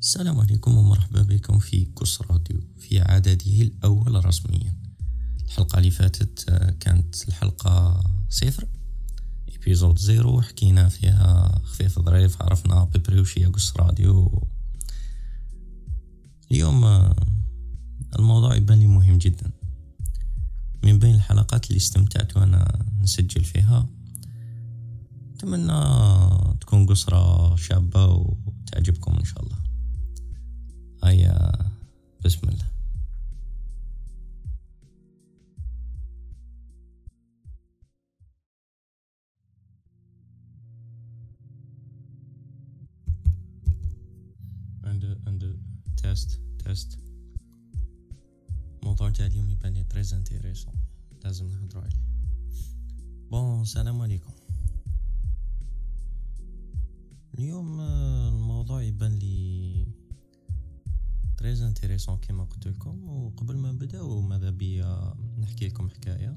السلام عليكم ومرحبا بكم في Goss Radio في عدده الأول رسميا. الحلقة اللي فاتت آه، كانت الحلقة صفر. épisode zéro حكينا فيها خفيف ظريف عرفنا بلي وشي Goss Radio. اليوم آه، الموضوع يبان لي مهم جدا. من بين الحلقات اللي استمتعت وأنا نسجل فيها أتمنى تكون قصرة شابة وتعجبكم إن شاء الله. هيا بسم الله. un deux un deux test test الموضوع تاع اليوم يبان لي très intéressant لازم نهضرو عليه bon السلام عليكم اليوم الموضوع يبان لي très intéressant كيما قلت لكم وقبل ما نبداو ماذا بيا نحكي لكم حكاية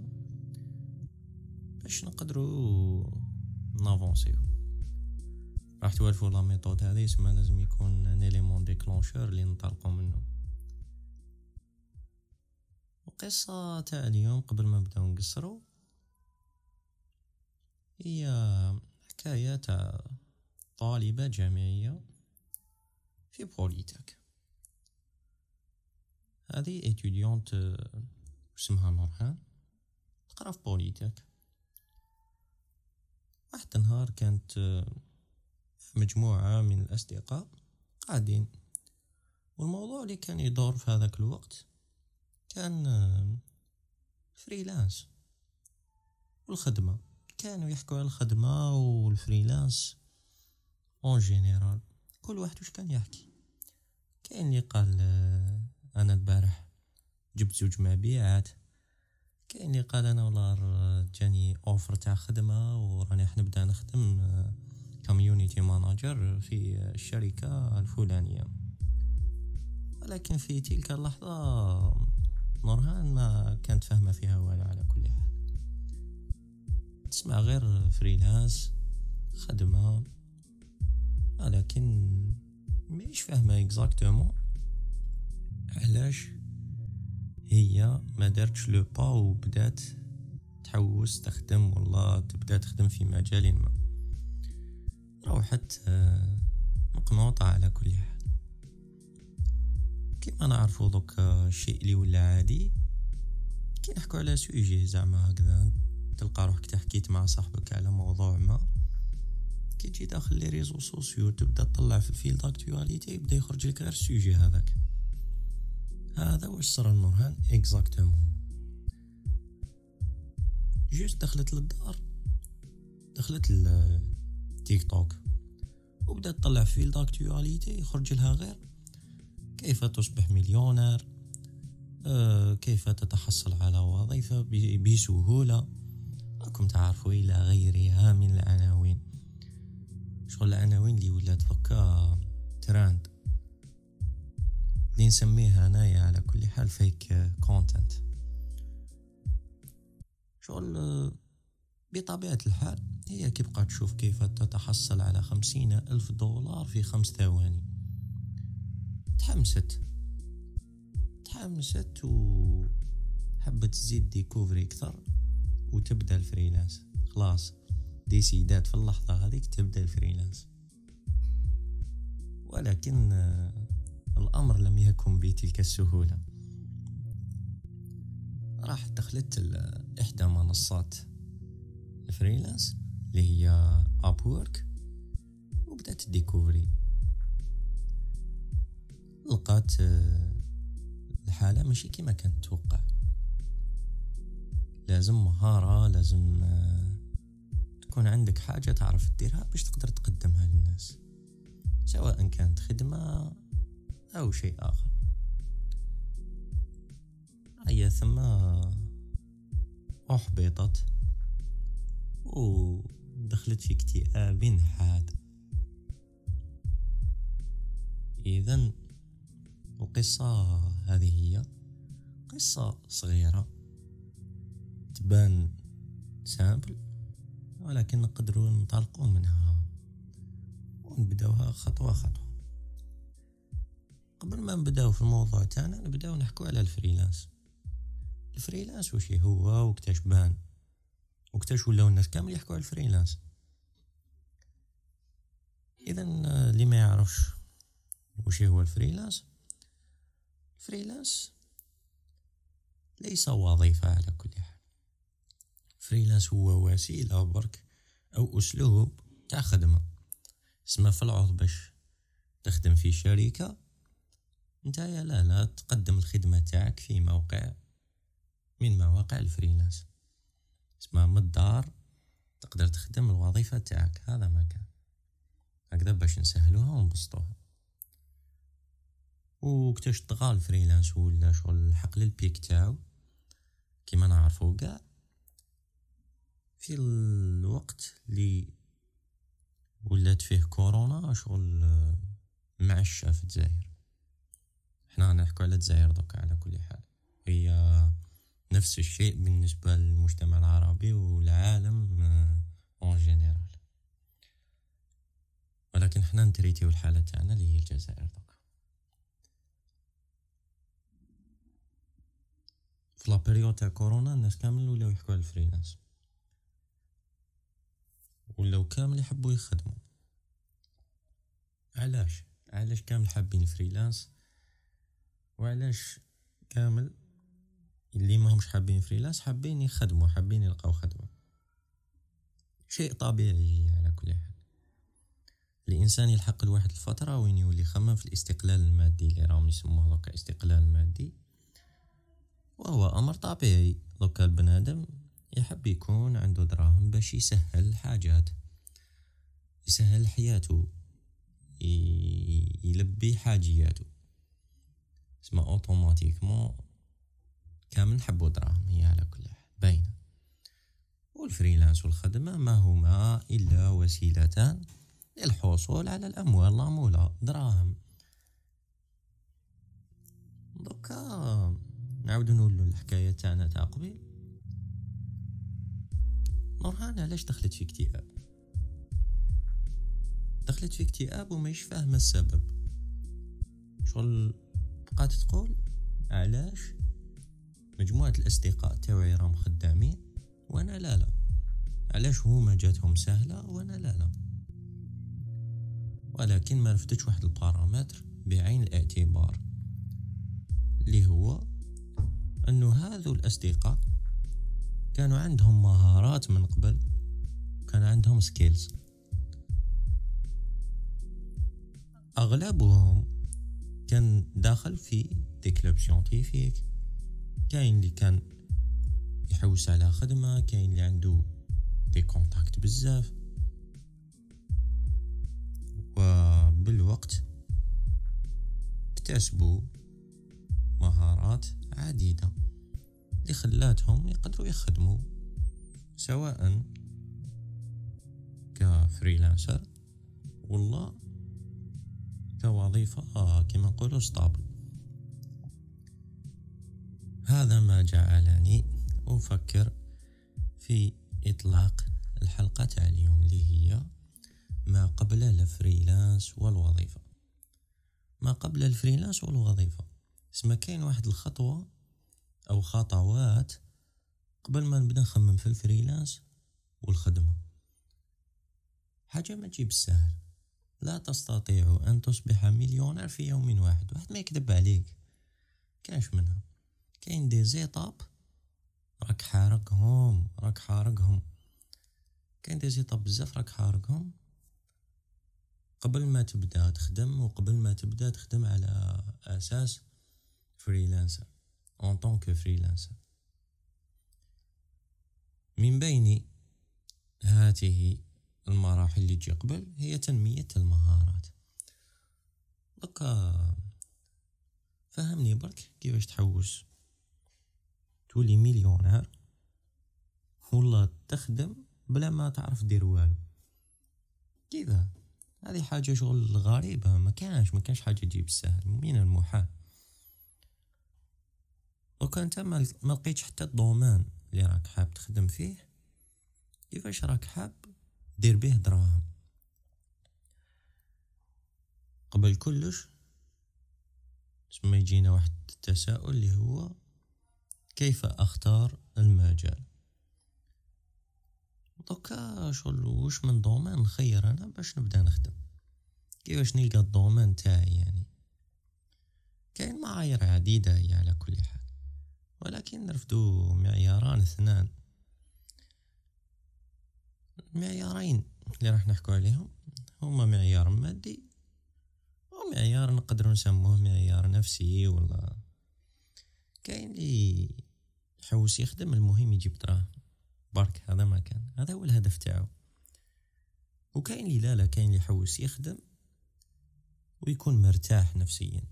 باش نقدروا نافونسيو. راح توالفوا la méthode هذه يسمى لازم يكون un élément déclencheur اللي ننطلقوا منه القصة تاع اليوم قبل ما نبدأو نقصرو هي حكاية تاع طالبة جامعية في بوليتك. هذه اتوديونت اسمها نورهان تقرأ في بوليتك. واحد النهار كانت مجموعة من الأصدقاء قاعدين. والموضوع اللي كان يدور في هذاك الوقت كان freelance والخدمة. كانوا يحكوا على الخدمة وال freelance en général كل واحد وش كان يحكي؟ كاين اللي قال آه، أنا البارح جبت زوج مبيعات. كاين اللي قال أنا والله جاني offre تاع خدمة وراني نبدأ نخدم community manager في الشركة الفلانية. ولكن في تلك اللحظة نورهان ما كانت فاهمة فيها والو على كل حال. تسمع غير freelance خدمة ولكن مش فاهمة exactement علاش هي ما دارتش le pas وبدات تحوس تخدم والله تبدا تخدم في مجال ما. روحت آه، مقنوطة على كل حال. كيما نعرفو دوك الشيء آه، اللي ولا عادي كي نحكو على sujet زعما هكذا تلقى روحك تحكيت مع صاحبك على موضوع ما كي تجي داخل les réseaux sociaux تبدا تطلع في ال fil d'actualité يبدا يخرج لك غير ال sujet هذاك. هذا واش صرا لنورهان exactement juste دخلت للدار. دخلت التيك توك وبدات تطلع fil d'actualité يخرج لها غير. كيف تصبح مليونير؟ أه كيف تتحصل على وظيفة؟ بسهولة. راكم تعرفوا إلى غيرها من العناوين. شغل العناوين اللي ولات فكا تراند اللي نسميها انايا على كل حال fake content شغل بطبيعة الحال هي كي بقى تشوف كيف تتحصل على خمسين ألف دولار في خمس ثواني. تحمست. تحمست و حبت تزيد تديكوفري أكثر وتبدأ ال freelance. خلاص. ديسيدات في اللحظة هذيك تبدأ ال freelance. ولكن آه، الأمر لم يكن بتلك السهولة. راح دخلت إحدى منصات ال freelance اللي هي Upwork وبدأت تديكوفري لقات آه، الحالة ماشي كيما كانت توقع لازم مهارة لازم آه، تكون عندك حاجة تعرف تديرها باش تقدر تقدمها للناس. سواء كانت خدمة أو شيء آخر. هي ثم أحبطت ودخلت في اكتئاب حاد. إذا القصة هذه هي قصة صغيرة تبان simple ولكن نقدروا ننطلقوا منها ونبدأوها خطوة خطوة. قبل ما نبداو في الموضوع تاعنا نبداو نحكو على ال freelance. ال freelance واش هو وكتاش بان؟ وكتاش ولاو الناس كامل يحكوا على ال freelance؟ اذا اللي ما يعرفش وش هو ال freelance ال freelance ليس وظيفة على كل حال. freelance هو وسيلة برك أو أسلوب تاع خدمة. يسمى في العوض باش تخدم في شركة نتايا لا لا تقدم الخدمة تاعك في موقع من مواقع ال freelance. يسمى من الدار تقدر تخدم الوظيفة تاعك. هذا ما كان. هكذا باش نسهلوها ونبسطوها. وكتاش طغى الفريلانس ولا شغل حقل البيك تاعو كيما نعرفو كاع في الوقت اللي ولات فيه كورونا شغل معشة في الجزائر. إحنا نحكو على الجزائر دوكا على كل حال. هي نفس الشيء بالنسبة للمجتمع العربي والعالم en général ولكن حنا نتريتيو الحالة تاعنا اللي هي الجزائر دوكا في la période تاع كورونا الناس كامل ولاو يحكوا على ال freelance. ولاو كامل يحبوا يخدموا. علاش؟ علاش كامل حابين freelance وعلاش كامل اللي ما همش حابين فريلانس حابين يخدموا حابين يلقاو خدمة. شيء طبيعي على كل حال. الإنسان يلحق لواحد الفترة وين يولي يخمم في الاستقلال المادي اللي راهم يسموه دوكا استقلال مادي وهو أمر طبيعي. دوكا البنادم يحب يكون عنده دراهم باش يسهل الحاجات يسهل حياته يلبي حاجياته. اسمه أوتوماتيكمون كامل نحبو دراهم هي على كل حال باينة. والفريلانس والخدمة ما هما إلا وسيلتان للحصول على الأموال العمولة دراهم. دوكا نعاودو نقولو الحكاية تاعنا تاع قبيل. نورهان علاش دخلت في اكتئاب؟ دخلت في اكتئاب وماش فاهمة السبب. شغل بقات تقول علاش مجموعة الأصدقاء تاوعي راهم خدامين وأنا لا لا. علاش هما جاتهم سهلة وأنا لا لا. ولكن ما رفدتش واحد البارامتر بعين الاعتبار اللي هو أنه هذو الأصدقاء كانوا عندهم مهارات من قبل كان عندهم skills أغلبهم كان داخل في des clubs scientifiques كاين اللي كان يحوس على خدمة كاين اللي عنده des contacts بزاف. وبالوقت اكتسبوا مهارات عديدة اللي خلاتهم يقدروا يخدموا سواء ك freelancer والله كوظيفة كما نقولوا stable هذا ما جعلني أفكر في إطلاق الحلقة تاع اليوم اللي هي ما قبل ال freelance والوظيفة. ما قبل ال freelance والوظيفة. اسمها كاين واحد الخطوة أو خطوات قبل ما نبدأ نخمم في ال freelance والخدمة. حاجة ما تجيب السهل. لا تستطيع أن تصبح مليونير في يوم واحد. واحد ما يكذب عليك. كاش منها؟ كاين des étapes راك حارقهم راك حارقهم. كاين des étapes بزاف راك حارقهم. قبل ما تبدا تخدم وقبل ما تبدا تخدم على أساس freelancer en tant que freelancer من بين هذه المراحل اللي تجي قبل هي تنمية المهارات. donc فهمني برك كيفاش تحوس. تولي مليونير والله تخدم بلا ما تعرف دير والو. كذا هذه حاجة شغل غريبة ما كانش ما كانش حاجة تجيب السهل من المحال. وكان ما لقيتش حتى الدومان اللي راك حاب تخدم فيه. كيفاش راك حاب دير به دراهم. قبل كلش ثم يجينا واحد التساؤل اللي هو كيف أختار المجال؟ donc شغل واش من domaine نخير أنا باش نبدا نخدم؟ كيفاش نلقى ال domaine تاعي يعني؟ كاين معايير عديدة هي على كل حال. ولكن نرفدو معياران اثنان. المعيارين اللي راح نحكو عليهم. هما معيار مادي ومعيار نقدر نسموه معيار نفسي ولا كاين اللي يحوس يخدم المهم يجيب دراهم برك هذا ما كان. هذا هو الهدف تاعو. وكاين اللي لا لا كاين اللي يحوس يخدم ويكون مرتاح نفسيا.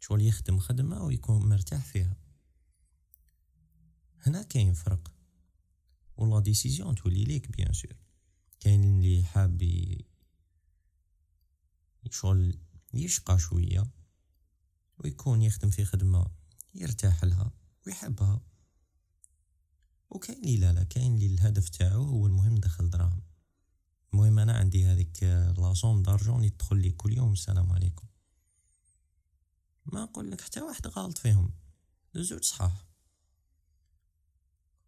شغل يخدم خدمة ويكون مرتاح فيها. هنا كاين فرق. و la décision تولي ليك bien sûr كاين اللي حاب شغل يشقى شوية ويكون يخدم في خدمة يرتاح لها ويحبها. وكاين اللي لا لا كاين اللي الهدف تاعو هو المهم دخل دراهم. المهم أنا عندي هذيك لاصوم دارجون اللي تدخل لي كل يوم السلام عليكم. ما نقول لك حتى واحد غلط فيهم. الزوج صحاح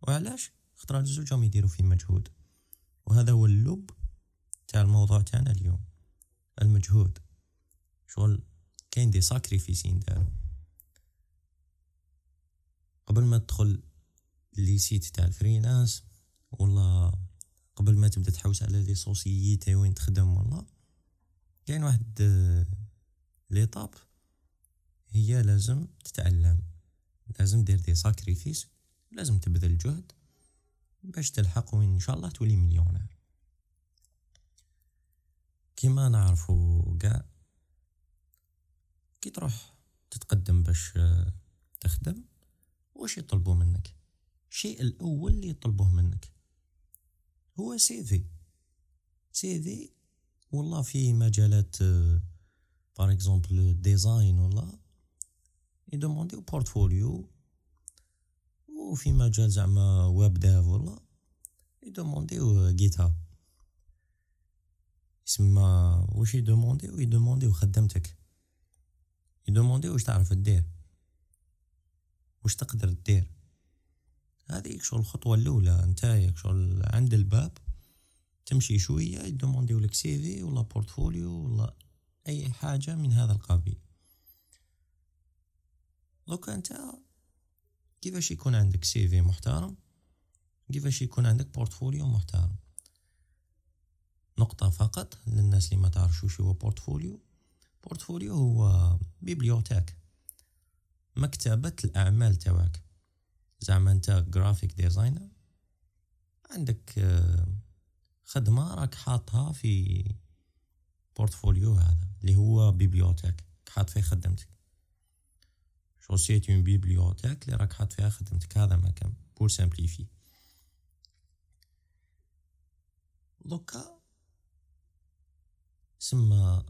وعلاش؟ خطرة الزوج راهم يديروا فيه مجهود. وهذا هو اللب تاع الموضوع تاعنا اليوم. المجهود. شغل كاين des sacrifices دارو قبل ما تدخل les sites تاع ال freelance ولا قبل ما تبدا تحوس على les sociétés وين تخدم ولا كاين واحد l'étape هي لازم تتعلم. لازم دير des sacrifices لازم تبذل جهد. باش تلحق وين إن شاء الله تولي مليونير. كيما نعرفو قاع كي تروح تتقدم باش تخدم واش يطلبوا منك؟ الشيء الأول اللي يطلبوه منك هو CV. CV والله في مجالات par exemple design ولا يدومونديو portfolio وفي مجال زعما web dev ولا يدومونديو GitHub يسمى واش يدومونديو يدومونديو خدمتك يدومونديو واش تعرف دير واش تقدر دير هذيك شغل الخطوة الأولى نتايا شغل عند الباب تمشي شوية يدومونديو لك CV ولا portfolio ولا أي حاجة من هذا القبيل donc انت كيفاش يكون عندك CV محترم؟ كيفاش يكون عندك portfolio محترم؟ نقطة فقط للناس اللي ما تعرفش وش هو portfolio. portfolio هو bibliothèque مكتبة الأعمال تاعك. زعما أنت graphic designer عندك آه، خدمة راك حاطها في portfolio هذا اللي هو bibliothèque حاط فيه خدمتك. شو c'est une bibliothèque اللي راك حاط فيها خدمتك هذا ما كان pour simplifier donc سما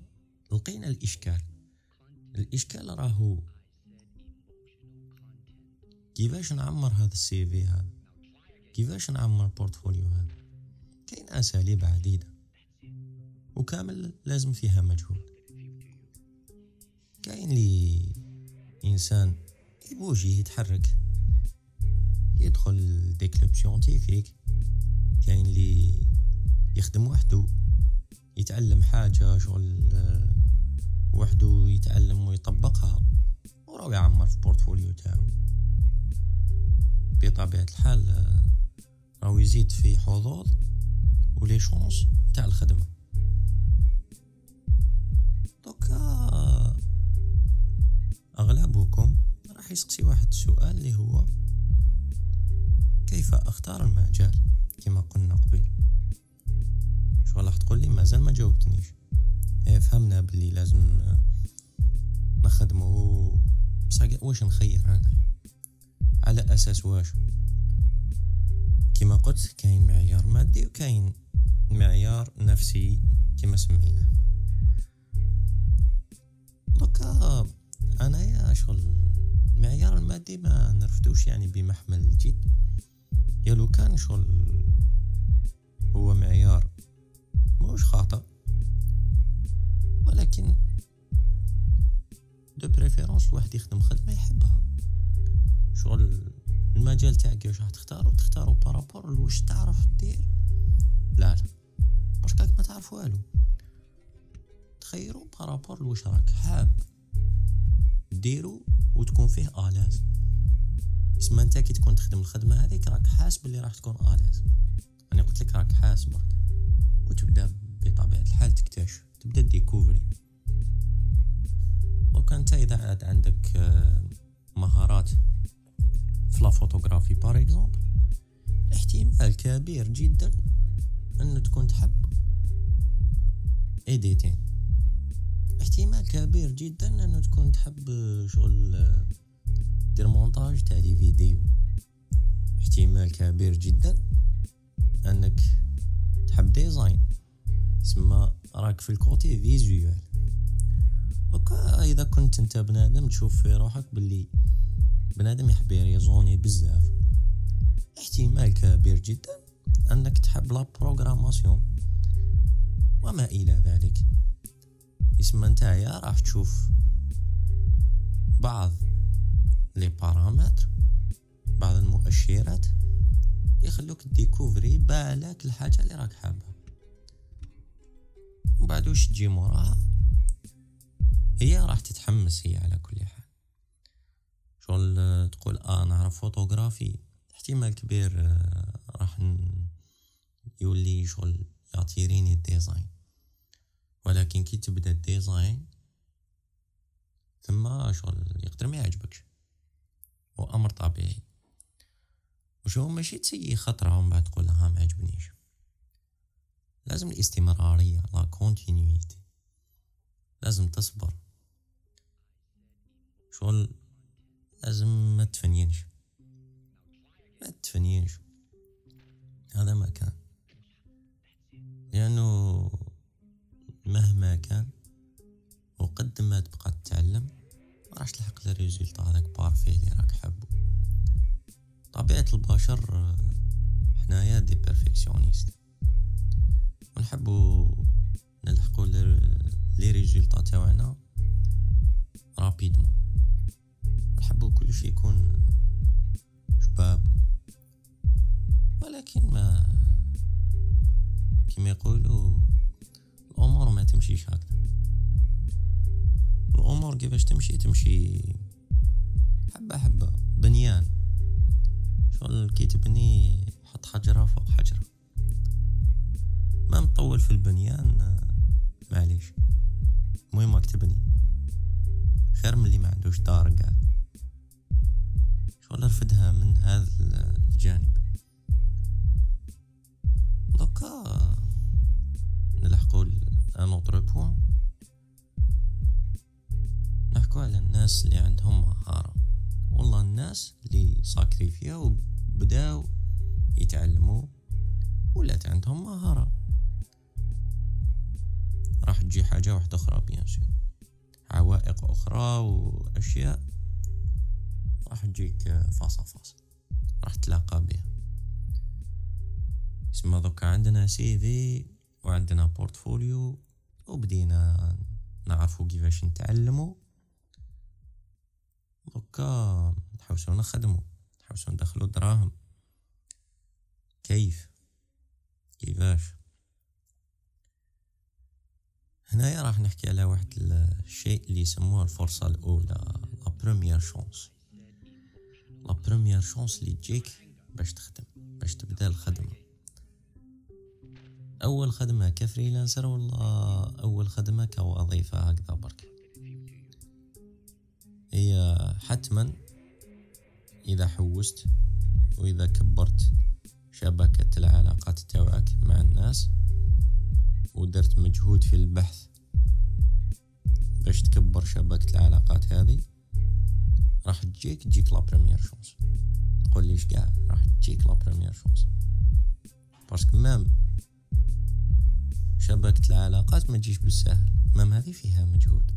لقينا الإشكال. الإشكال راهو كيفاش نعمر هذا ال CV هذا؟ كيفاش نعمر portfolio هذا؟ كاين أساليب عديدة. وكامل لازم فيها مجهود. كاين لي انسان يبوجي يتحرك يدخل des clubs scientifiques كاين لي يخدم وحده يتعلم حاجة شغل آه، وحده يتعلم ويطبقها وراو يعمر في portfolio تاعو. بطبيعة الحال آه، راهو يزيد في حظوظ و les chances تاع الخدمة. يسقسي واحد السؤال اللي هو كيف أختار المجال كما قلنا قبل شو راح تقول لي؟ مازال ما جاوبتنيش. إيه، فهمنا باللي لازم نخدمو. بصح واش نخير أنا؟ على أساس واش؟ كما قلت كاين معيار مادي وكاين معيار نفسي كما سمينا دوكا أنايا شغل المادي ما نرفدوش يعني بمحمل الجد. يا لو كان شغل هو معيار موش خاطئ. ولكن de préférence الواحد يخدم خدمة يحبها. شغل المجال تاعك واش راح تختارو تختارو par rapport لواش تعرف دير لا لا. كاك ما تعرف والو. تخيرو par rapport لواش راك حاب ديرو وتكون فيه à l'aise. اسما انت كي تكون تخدم الخدمة هذيك راك حاس باللي راح تكون à l'aise أنا قلت لك راك حاس برك. وتبدأ بطبيعة الحال تكتشف تبدأ découvrir وكان أنت إذا عاد عندك آه، مهارات في photographie par exemple احتمال كبير جدا أن تكون تحب editing احتمال كبير جدا أن تكون تحب شغل دير مونتاج تاع des vidéos. احتمال كبير جدا أنك تحب design. تسمى راك في ال côté visuel. دوكا إذا كنت أنت بنادم تشوف في روحك باللي بنادم يحب ي raisonner بزاف. احتمال كبير جدا أنك تحب la programmation. وما إلى ذلك. اسم نتايا راح تشوف بعض les paramètres بعض المؤشرات يخلوك découvrir بالك الحاجة اللي راك حابها. وبعد وش تجي موراها؟ هي راح تتحمس هي على كل حال. شغل تقول آه نعرف فوتوغرافي. احتمال كبير آه، راح يولي شغل ي attirer ني ال design. ولكن كي تبدأ ال design ثم شغل يقدر ما يعجبكش. هو أمر طبيعي. وشو ماشي تسيي خطرة ومن بعد تقول ها ما عجبنيش لازم الاستمرارية لا كونتينيتي لازم تصبر. شغل لازم ما تفنينش ما تفنينش هذا ما كان. لأنه مهما كان وقد ما تبقى تتعلم راح تلحق ال résultat هذاك parfait اللي راك حابو طبيعة البشر حنايا des perfectionnistes ونحبو نلحقو les résultats تاعنا rapidement نحبو كلشي يكون شباب. ولكن ما كما يقولوا الأمور ما تمشيش هكذا. الأمور كيفاش تمشي؟ تمشي حبة حبة. بنيان. شغل كي تبني حط حجرة فوق حجرة. ما مطول في البنيان معليش. المهم راك تبني. خير من اللي ما عندوش دار قاعد شغل رفدها من هذا. تجي حاجة واحدة أخرى bien sûr عوائق أخرى وأشياء. راح تجيك face à face راح تلاقى بها. اسمه دوكا عندنا CV وعندنا portfolio وبدينا نعرفو كيفاش نتعلمو. دوكا نحوسو نخدمو نحوسو ندخلو دراهم. كيف؟ كيفاش؟ هنايا راح نحكي على واحد الشيء اللي يسموه الفرصة الأولى la première chance la première chance اللي تجيك باش تخدم باش تبدأ الخدمة. أول خدمة ك freelancer ولا أول خدمة كوظيفة هكذا برك؟ هي حتما إذا حوست وإذا كبرت شبكة العلاقات تاوعك مع الناس ودرت مجهود في البحث باش تكبر شبكة العلاقات هذه راح تجيك تجيك la première chance تقول ليش كاع راح تجيك la première chance parce que même شبكة العلاقات ما تجيش بالسهل. même هذه فيها مجهود.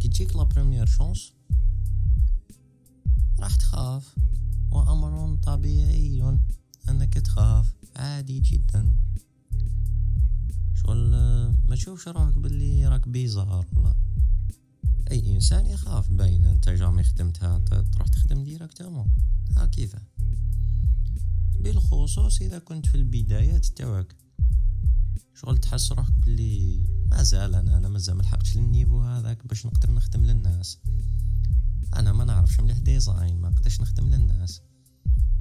كي تجيك la première chance راح تخاف. وأمر طبيعي أنك تخاف. عادي جدا. شغل ما تشوفش روحك باللي راك bizarre أي إنسان يخاف باين أنت jamais خدمتها تروح تخدم directement. ها كيفاه بالخصوص إذا كنت في البدايات تاعك شغل تحس روحك بلي مازال أنا أنا مازال ملحقتش لل niveau هذاك باش نقدر نخدم للناس. أنا ما نعرفش مليح design ما نقدرش نخدم للناس.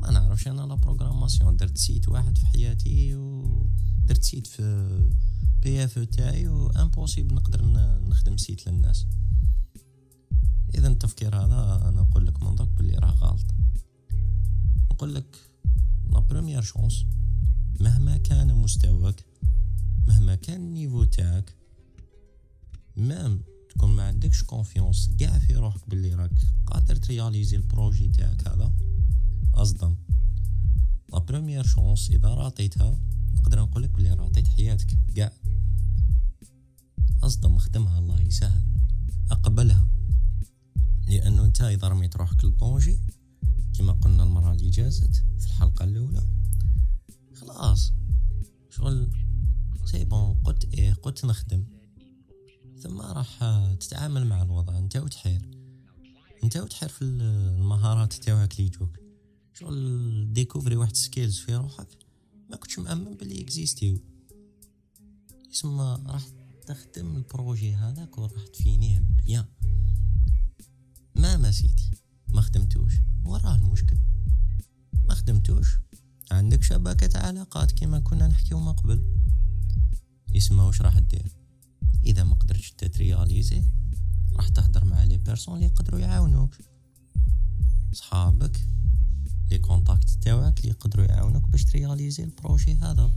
ما نعرفش أنا la programmation درت site واحد في حياتي ودرت site في PFE تاعي و impossible نقدر نخدم site للناس. اذا التفكير هذا أنا نقول لك من ضك بلي راه غلط. نقول لك la première chance مهما كان مستواك مهما كان ال niveau تاعك même تكون ما عندكش confiance كاع في روحك باللي راك قادر ت réaliser ال projet تاعك هذا. أصدم. la première chance اذا راطيتها نقدر نقول لك بلي راطيت حياتك. كاع أصدم خدمها الله يسهل. أقبلها. لأنه أنت إذا رميت روحك لل danger كما قلنا المرة اللي جازت في الحلقة الأولى. خلاص. شغل. c'est bon قلت إيه؟ قلت نخدم ثم راح تتعامل مع الوضع. أنت وتحير. أنت وتحير في المهارات تاعك اللي يجوك. شغل découvrir واحد skills في روحك ما كنتش مأمن باللي اكزيستيو يسمى راح تخدم ال projet هذاك وراح تفينيه bien. ما مسيتي ما خدمتوش. وراه المشكل. ما خدمتوش. عندك شبكة علاقات كما كنا نحكيو من قبل. يسمى واش راح دير؟ إذا ما قدرتش تترياليزي راح تهدر مع les personnes اللي يقدروا يعاونوك. صحابك les contacts تاعك اللي يقدروا يعاونوك باش ت réaliser ال projet هذا.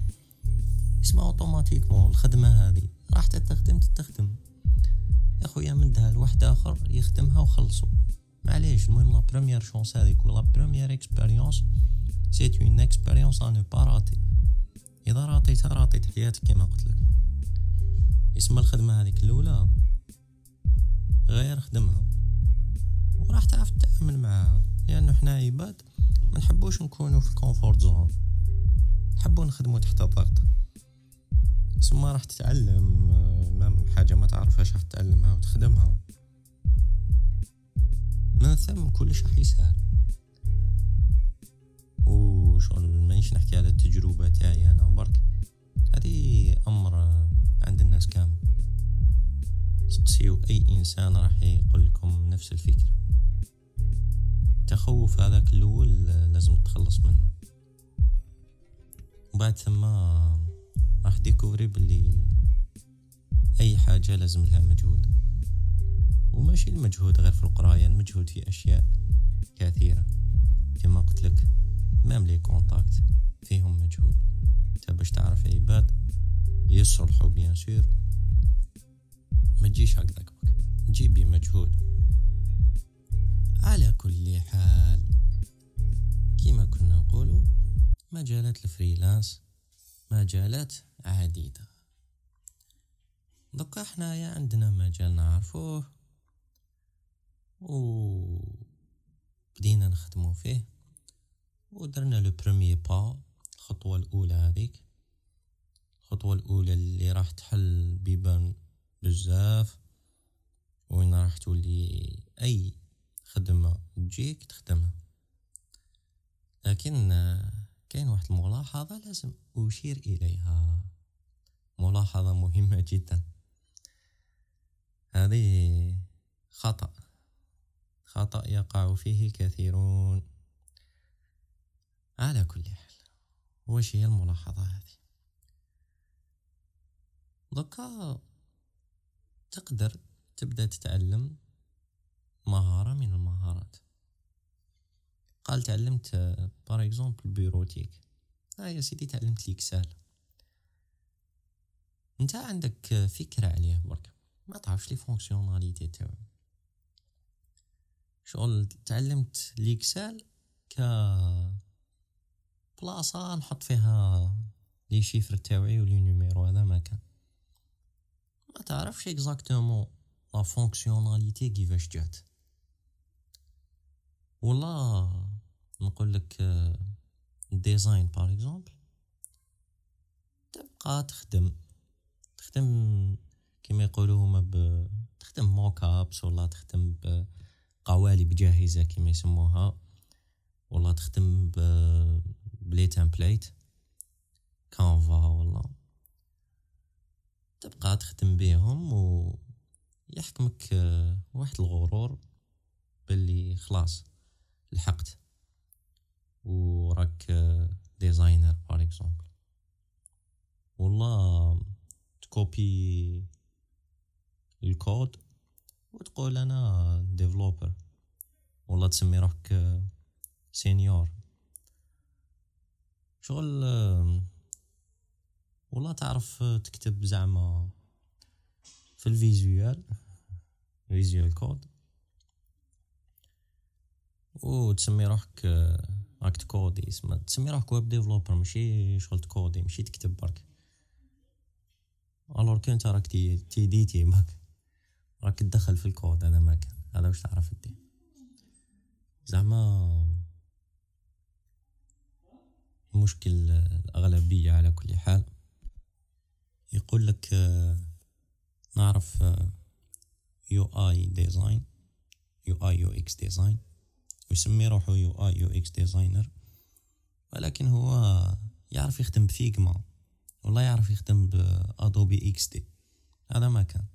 اسمه automatiquement الخدمة هذه. راح تخدم تخدم يا خويا مدها لواحد آخر يخدمها وخلصوا معليش المهم la première chance هذيك و la première expérience c'est une expérience à ne pas rater إذا راتيتها راتيت حياتك كما قلت لك. اسم الخدمة هذيك الأولى غير خدمها. وراح تعرف تتعامل معها لأنه حنا عباد ما نحبوش نكونوا في ال comfort zone. نحبو نخدمو تحت الضغط. ثم راح تتعلم ما حاجة ما تعرفهاش راح تتعلمها وتخدمها. من ثم كلش راح يسهل. وشغل مانيش نحكي على التجربة تاعي أنا برك هذه أمر عند الناس كامل. سقسيو أي إنسان راح يقول لكم نفس الفكرة. التخوف هذاك الأول لازم تخلص منه. وبعد ثم راح découvrir باللي أي حاجة لازم لها مجهود. وماشي المجهود غير في القراية المجهود في أشياء كثيرة. كما قلت لك même les contacts فيهم مجهود. انت باش تعرف عباد يصلحوا bien sûr ما تجيش هكذاك تجي بمجهود مجالات الفريلانس مجالات عديدة. دوكا حنايا عندنا مجال نعرفوه و بدينا نخدمو فيه ودرنا لو بروميي با الخطوة الأولى هذيك. الخطوة الأولى اللي راح تحل بيبان بزاف وين راح تولي أي خدمة تجيك تخدمها. لكن كاين واحد الملاحظة لازم أشير إليها. ملاحظة مهمة جدا. هذه خطأ. خطأ يقع فيه الكثيرون على كل حال واش هي الملاحظة هذه؟ donc تقدر تبدأ تتعلم مهارة من المهارات. قال تعلمت par exemple bureautique ها يا سيدي تعلمت l'Excel أنت عندك فكرة عليه برك ما تعرفش les fonctionnalités تاعو. شغل تعلمت l'Excel ك بلاصة نحط فيها les chiffres تاوعي و les numéros هذا ما كان. ما تعرفش exactement la fonctionnalité كيفاش جات ولا نقول لك design par exemple تبقى تخدم تخدم كما يقولوا هما ب... تخدم mock mock-ups ولا تخدم بقوالب جاهزة كما يسموها ولا تخدم ب les templates Canva ولا تبقى تخدم بيهم و يحكمك واحد الغرور باللي خلاص لحقت. وراك designer par exemple والله ت copier ال code وتقول أنا developer. ولا تسمي روحك senior. شغل والله تعرف تكتب زعما في ال Visual Visual Code. و تسمي روحك راك ت coder اسمها تسمي روحك web developer ماشي شغل ت coder ماشي تكتب برك alors كنت راك t'éditer ماك راك تدخل في الكود هذا ما كان هذا واش تعرف دير زعما مشكل الأغلبية على كل حال يقول لك نعرف UI design UI UX design ويسمي روحو UI UX designer ولكن هو يعرف يخدم ب Figma ولا يعرف يخدم ب Adobe XD. هذا ما كان.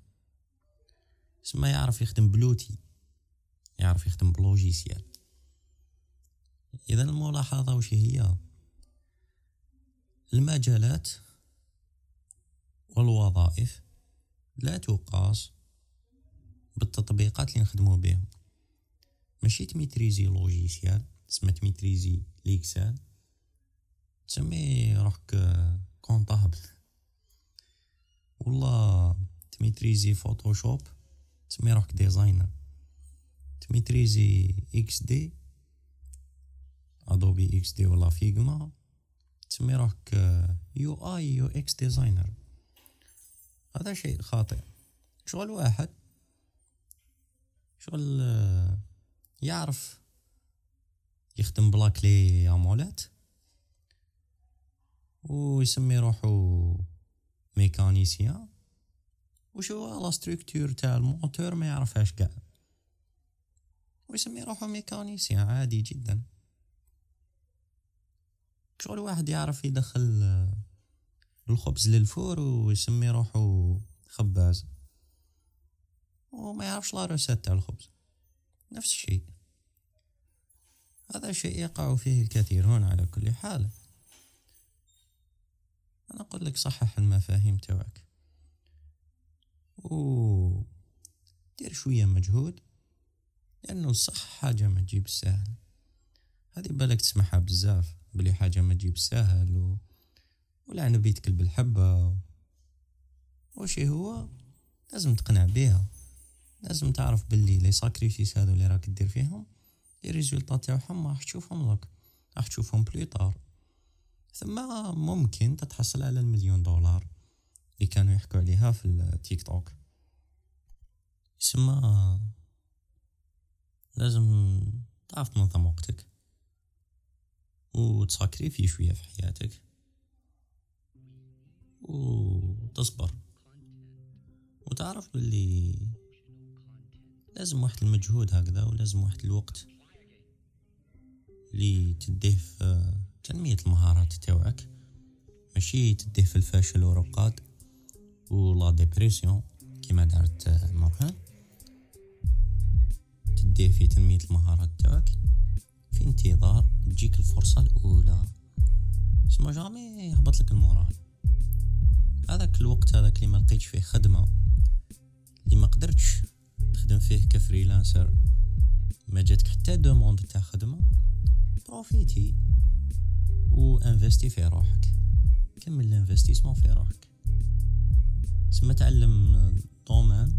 سما يعرف يخدم ب l'outil يعرف يخدم ب logiciel. اذا الملاحظة وش هي؟ المجالات والوظائف لا تقاس بالتطبيقات اللي نخدمو بهم. ماشي ت maîtriser logiciel تسمى ت maîtriser l'Excel تسمي روحك comptable ولا ت maîtriser Photoshop تسمي روحك designer ت maîtriser XD Adobe XD ولا Figma تسمي روحك UI UX designer هذا شيء خاطئ شغل واحد شغل يعرف يخدم ب la clé à molette ويسمي روحو mécanicien. وشو la structure تاع الموتور ما يعرفهاش كاع. ويسمي روحو mécanicien عادي جدا. شغل واحد يعرف يدخل الخبز للفور ويسمي روحو خباز. وما يعرفش لا روسيت تاع الخبز. نفس الشيء. هذا شيء يقع فيه الكثيرون على كل حال. أنا أقول لك صحح المفاهيم تاعك و دير شوية مجهود لأنه صح حاجة ما تجيب السهل هذه بالك تسمعها بزاف بلي حاجة ما تجيب السهل و... ولعنة بيتك بالحبة وشي هو لازم تقنع بيها. لازم تعرف باللي لي ساكريفيس هذو اللي راك دير فيهم لي ريزولطات تاعهم راح تشوفهم لك راح تشوفهم بليطار ثم ممكن تتحصل على المليون دولار اللي كانوا يحكوا عليها في التيك توك. يسمى لازم تعرف تنظم وقتك وتساكريفي شوية في حياتك وتصبر وتعرف باللي لازم واحد المجهود هكذا ولازم واحد الوقت. اللي تديه في تنمية المهارات تاوعك. ماشي تديه في الفشل ورقاد ولا ديبريسيون كما دارت مرهان تديه في تنمية المهارات تاعك في انتظار تجيك الفرصة الأولى. اسمه jamais يهبط لك ال moral. هذاك الوقت هذاك اللي ما لقيتش فيه خدمة اللي ما قدرتش تخدم فيه ك freelancer. ما جاتك حتى demande تاع خدمة. profiter و investir في روحك. كمل ال investissement في روحك. سما تعلم domaine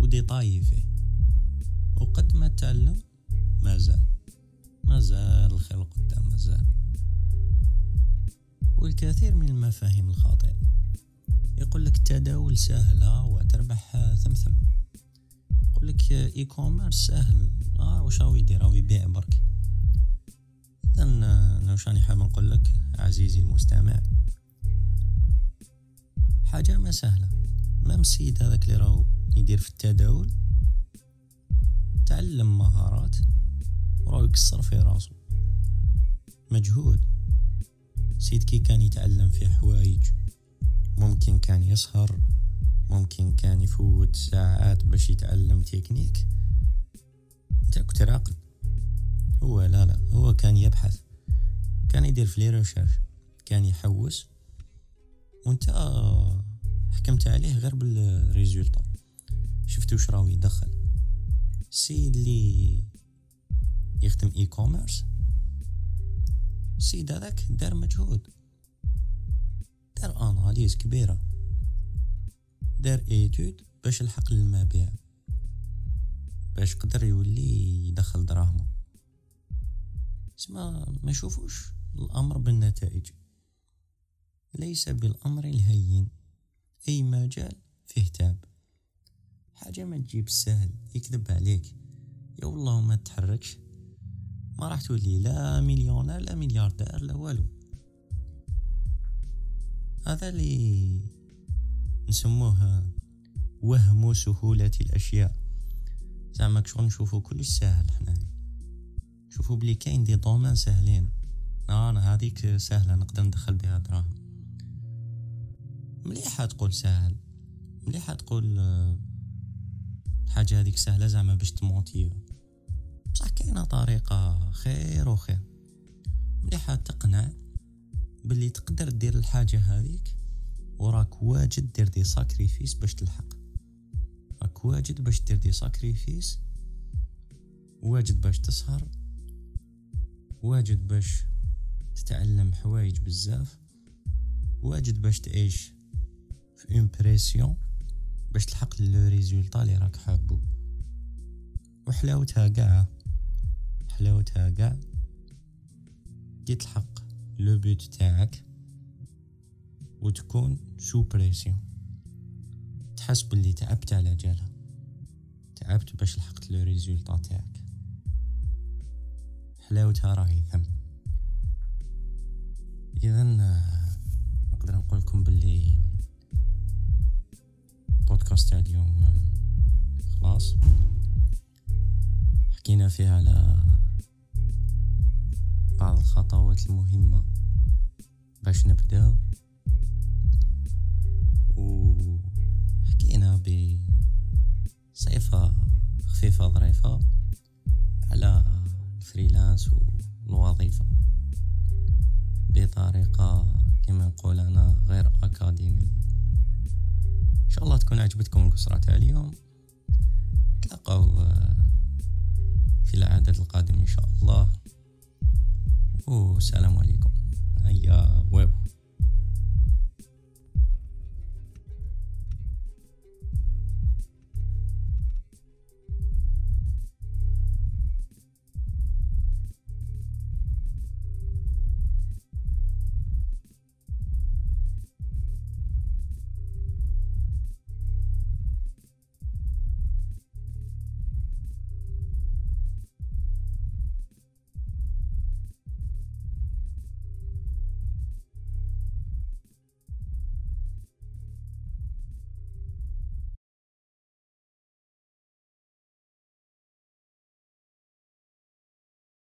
و détaille فيه وقد ما تعلم مازال مازال الخير قدام مازال والكثير من المفاهيم الخاطئة. يقول لك التداول سهلة وتربح ثمثم. يقول لك e-commerce سهل. آه واش راهو يدير؟ راهو يبيع برك. أنا واش راني حاب نقول لك عزيزي المستمع حاجة ما سهلة. مام السيد هذاك اللي راهو يدير في التداول؟ تعلم مهارات وراه يكسر في راسو. مجهود. سيد كي كان يتعلم في حوايج ممكن كان يسهر ممكن كان يفوت ساعات باش يتعلم تكنيك. أنت كنت راقد. هو لا لا هو كان يبحث كان يدير في recherche كان يحوس وانت حكمت عليه غير بال résultat شفتو واش راهو يدخل. السيد اللي يخدم e-commerce السيد هذاك دار مجهود. دار analyse كبيرة. دار ايتود باش يلحق للمبيع. باش قدر يولي يدخل دراهمه. اسما ما شوفوش الأمر بالنتائج. ليس بالأمر الهين. أي مجال فيه تعب. حاجة ما تجيب سهل يكذب عليك. يا والله ما تحركش. ما راح تولي لا مليونير لا ملياردير لا والو. هذا اللي نسموه وهم سهولة الأشياء. زعما شغل نشوفو كلش ساهل حنا نشوفو بلي كاين دي دومين ساهلين أنا هذيك سهلة نقدر ندخل بها دراهم. مليحة تقول ساهل مليحة تقول الحاجة هذيك سهلة زعما باش تموتيو بصح كاينة طريقة خير وخير. مليحة تقنع باللي تقدر دير الحاجة هذيك وراك واجد دير des sacrifices باش تلحق. راك واجد باش دير des sacrifices واجد باش تسهر واجد باش تتعلم حوايج بزاف واجد باش تعيش في une pression باش تلحق le résultat اللي راك حابو. وحلاوتها كاع حلاوتها كاع كي تلحق le but تاعك وتكون sous pression تحس باللي تعبت على جالها تعبت باش لحقت le résultat تاعك. حلاوتها راهي ثم اذا نقدر نقول لكم باللي بودكاست تاع اليوم خلاص. حكينا فيه على بعض الخطوات المهمة باش نبداو. وحكينا بصيفة خفيفة ظريفة على الفريلانس والوظيفة بطريقة كما نقول أنا غير أكاديمي. إن شاء الله تكون عجبتكم القصرة تاع اليوم تلقاو في العدد القادم إن شاء الله. والسلام عليكم. هيا واو